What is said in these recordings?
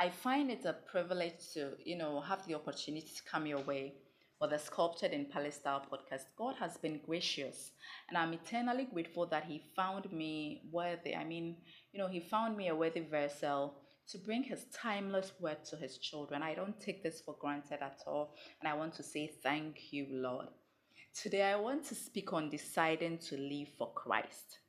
I find it a privilege to, you know, have the opportunity to come your way for the Sculpted in Palestine podcast. God has been gracious, and I'm eternally grateful that He found me worthy. I mean, you know, He found me a worthy vessel to bring His timeless word to His children. I don't take this for granted at all, and I want to say thank you, Lord. Today, I want to speak on deciding to live for Christ.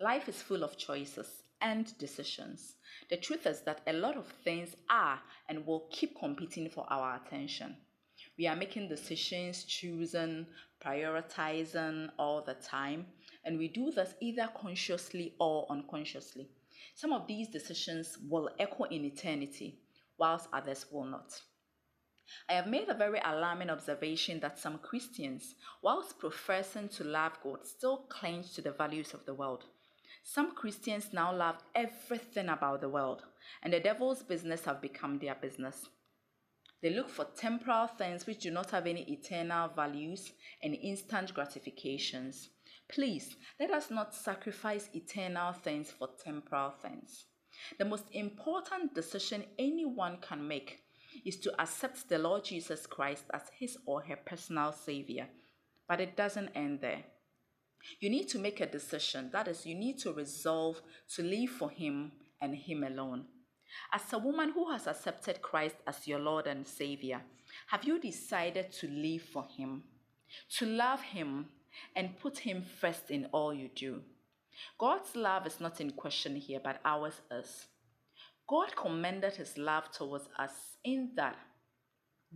Life is full of choices and decisions. The truth is that a lot of things are and will keep competing for our attention. We are making decisions, choosing, prioritizing all the time, and we do this either consciously or unconsciously. Some of these decisions will echo in eternity, whilst others will not. I have made a very alarming observation that some Christians, whilst professing to love God, still cling to the values of the world. Some Christians now love everything about the world, and the devil's business have become their business. They look for temporal things which do not have any eternal values and instant gratifications. Please, let us not sacrifice eternal things for temporal things. The most important decision anyone can make is to accept the Lord Jesus Christ as his or her personal Savior. But it doesn't end there. You need to make a decision. That is, you need to resolve to live for Him and Him alone. As a woman who has accepted Christ as your Lord and Savior, have you decided to live for Him, to love Him, and put Him first in all you do? God's love is not in question here, but ours is. God commended His love towards us in that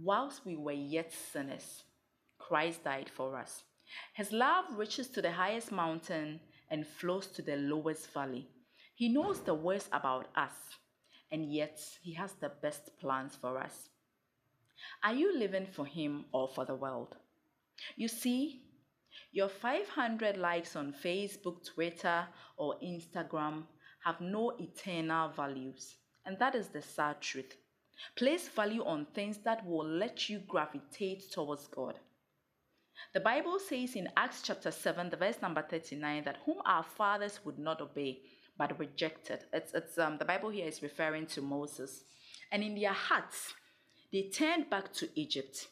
whilst we were yet sinners, Christ died for us. His love reaches to the highest mountain and flows to the lowest valley. He knows the worst about us, and yet He has the best plans for us. Are you living for Him or for the world? You see, your 500 likes on Facebook, Twitter, or Instagram have no eternal values, and that is the sad truth. Place value on things that will let you gravitate towards God. The Bible says in Acts chapter 7, the verse number 39, that whom our fathers would not obey, but rejected. It's, it's um, the Bible here is referring to Moses. And in their hearts, they turned back to Egypt.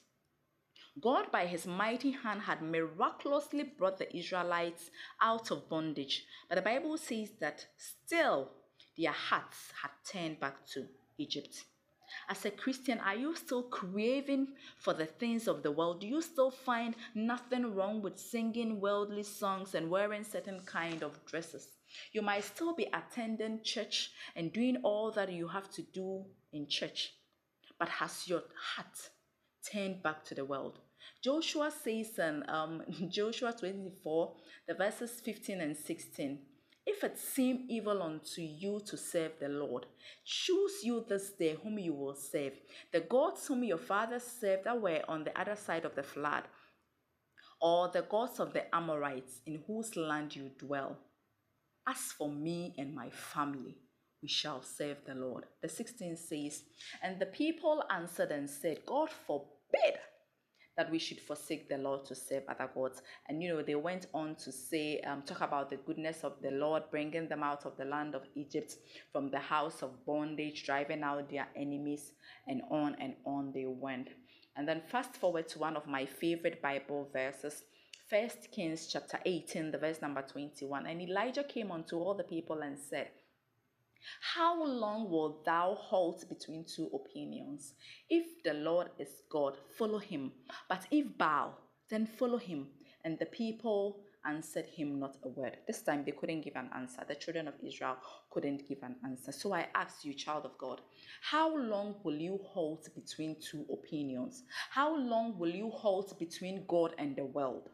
God, by his mighty hand, had miraculously brought the Israelites out of bondage. But the Bible says that still their hearts had turned back to Egypt. As a Christian, are you still craving for the things of the world? Do you still find nothing wrong with singing worldly songs and wearing certain kind of dresses? You might still be attending church and doing all that you have to do in church, but has your heart turned back to the world? Joshua says in um, Joshua 24, the verses 15 and 16, if it seem evil unto you to serve the Lord, choose you this day whom you will serve. The gods whom your fathers served that were on the other side of the flood, or the gods of the Amorites in whose land you dwell. As for me and my family, we shall serve the Lord. The 16 says, And the people answered and said, God forbid that we should forsake the Lord to serve other gods. And you know, they went on to say, um, talk about the goodness of the Lord, bringing them out of the land of Egypt from the house of bondage, driving out their enemies, and on and on they went. And then fast forward to one of my favorite Bible verses. First Kings chapter 18, the verse number 21. And Elijah came unto all the people and said, how long wilt thou halt between two opinions? If the Lord is God, follow him. But if Baal, then follow him. And the people answered him not a word. This time they couldn't give an answer. The children of Israel couldn't give an answer. So I ask you, child of God, how long will you halt between two opinions? How long will you halt between God and the world?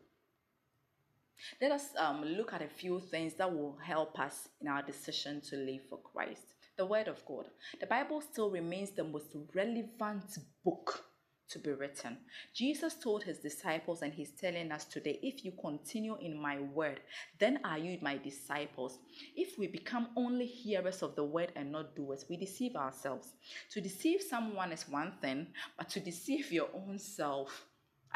Let us um, look at a few things that will help us in our decision to live for Christ. The Word of God. The Bible still remains the most relevant book to be written. Jesus told his disciples, and he's telling us today if you continue in my word, then are you my disciples. If we become only hearers of the word and not doers, we deceive ourselves. To deceive someone is one thing, but to deceive your own self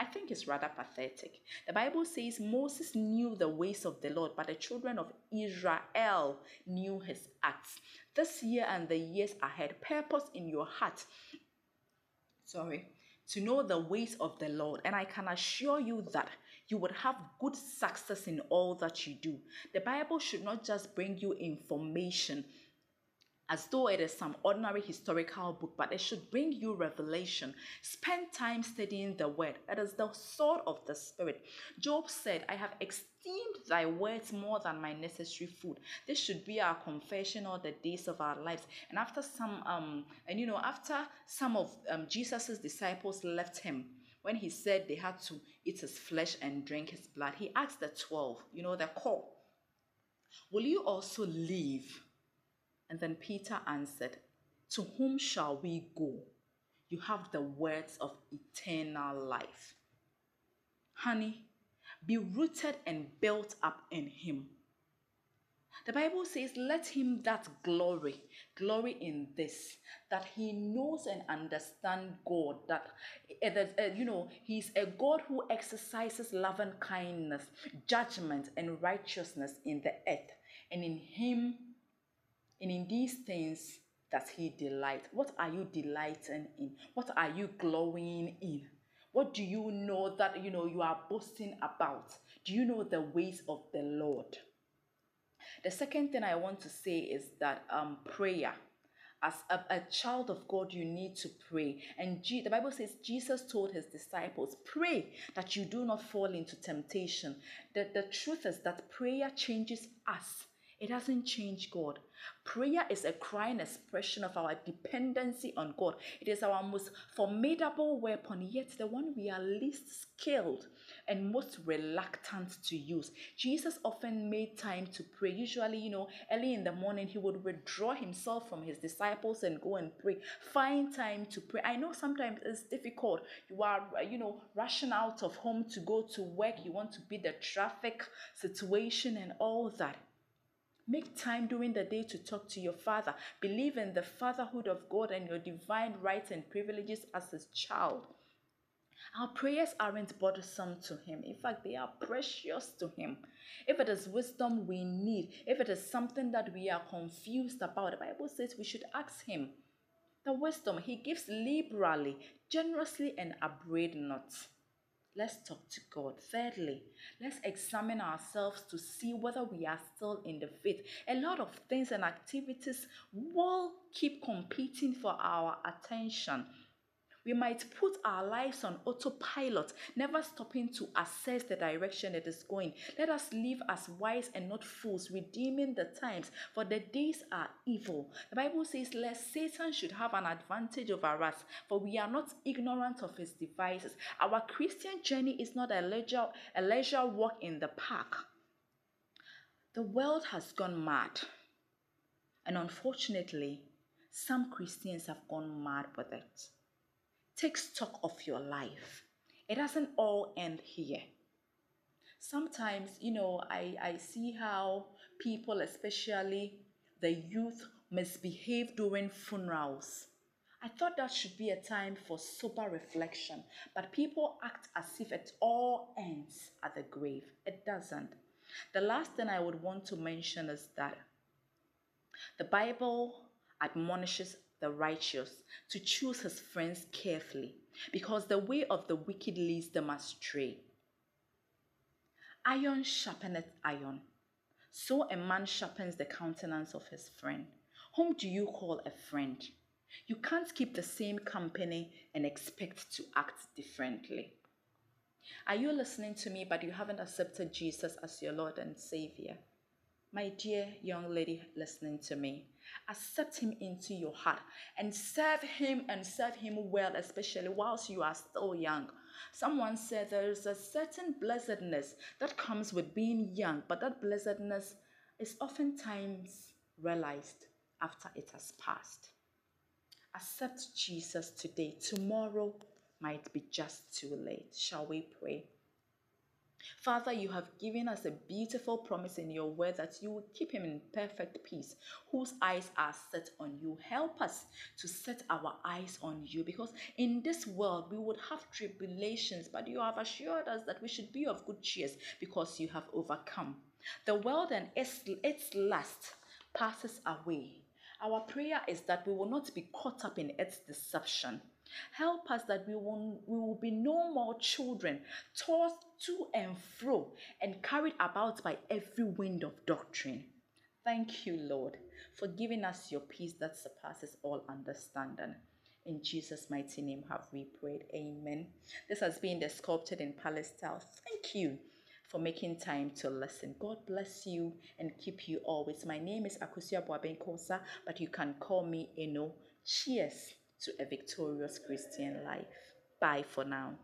I think it's rather pathetic. The Bible says Moses knew the ways of the Lord, but the children of Israel knew his acts. This year and the years ahead, purpose in your heart. Sorry, to know the ways of the Lord. And I can assure you that you would have good success in all that you do. The Bible should not just bring you information, as though it is some ordinary historical book, but it should bring you revelation. Spend time studying the word. It is the sword of the spirit. Job said, I have esteemed thy words more than my necessary food. This should be our confession all the days of our lives. And after some, um, and you know, after some of um, Jesus's disciples left him, when he said they had to eat his flesh and drink his blood, he asked the 12, you know, the call, Will you also leave? And then Peter answered, To whom shall we go? You have the words of eternal life. Honey, be rooted and built up in Him. The Bible says, Let him that glory, glory in this, that he knows and understands God, that, uh, that uh, you know, he's a God who exercises love and kindness, judgment and righteousness in the earth. And in him and in these things that he delight. What are you delighting in? What are you glowing in? What do you know that you know you are boasting about? Do you know the ways of the Lord? The second thing I want to say is that um, prayer. As a, a, child of God, you need to pray. And G- the Bible says Jesus told his disciples, Pray that you do not fall into temptation. The, the truth is that prayer changes us it doesn't change God. Prayer is a crying expression of our dependency on God. It is our most formidable weapon, yet the one we are least skilled and most reluctant to use. Jesus often made time to pray. Usually, you know, early in the morning, he would withdraw himself from his disciples and go and pray. Find time to pray. I know sometimes it's difficult. You are, you know, rushing out of home to go to work. You want to beat the traffic situation and all that. Make time during the day to talk to your father. Believe in the fatherhood of God and your divine rights and privileges as his child. Our prayers aren't burdensome to him. In fact, they are precious to him. If it is wisdom we need, if it is something that we are confused about, the Bible says we should ask him. The wisdom he gives liberally, generously, and upbraid not. Let's talk to God. Thirdly, let's examine ourselves to see whether we are still in the faith. A lot of things and activities will keep competing for our attention. We might put our lives on autopilot, never stopping to assess the direction it is going. Let us live as wise and not fools, redeeming the times, for the days are evil. The Bible says, Lest Satan should have an advantage over us, for we are not ignorant of his devices. Our Christian journey is not a leisure, a leisure walk in the park. The world has gone mad, and unfortunately, some Christians have gone mad with it. Take stock of your life. It doesn't all end here. Sometimes, you know, I, I see how people, especially the youth, misbehave during funerals. I thought that should be a time for sober reflection, but people act as if it all ends at the grave. It doesn't. The last thing I would want to mention is that the Bible admonishes the righteous to choose his friends carefully, because the way of the wicked leads them astray. Iron sharpeneth iron, so a man sharpens the countenance of his friend. Whom do you call a friend? You can't keep the same company and expect to act differently. Are you listening to me, but you haven't accepted Jesus as your Lord and Savior? My dear young lady listening to me, accept him into your heart and serve him and serve him well, especially whilst you are still young. Someone said there is a certain blessedness that comes with being young, but that blessedness is oftentimes realized after it has passed. Accept Jesus today. Tomorrow might be just too late. Shall we pray? Father, you have given us a beautiful promise in your word that you will keep him in perfect peace, whose eyes are set on you. Help us to set our eyes on you because in this world we would have tribulations, but you have assured us that we should be of good cheer because you have overcome. The world and its, its lust passes away. Our prayer is that we will not be caught up in its deception. Help us that we will, we will be no more children tossed to and fro and carried about by every wind of doctrine. Thank you, Lord, for giving us your peace that surpasses all understanding. In Jesus' mighty name have we prayed. Amen. This has been the Sculpted in Palestine. Thank you for making time to listen. God bless you and keep you always. My name is Akusia Boabenkosa, but you can call me Eno. Cheers to a victorious Christian life. Bye for now.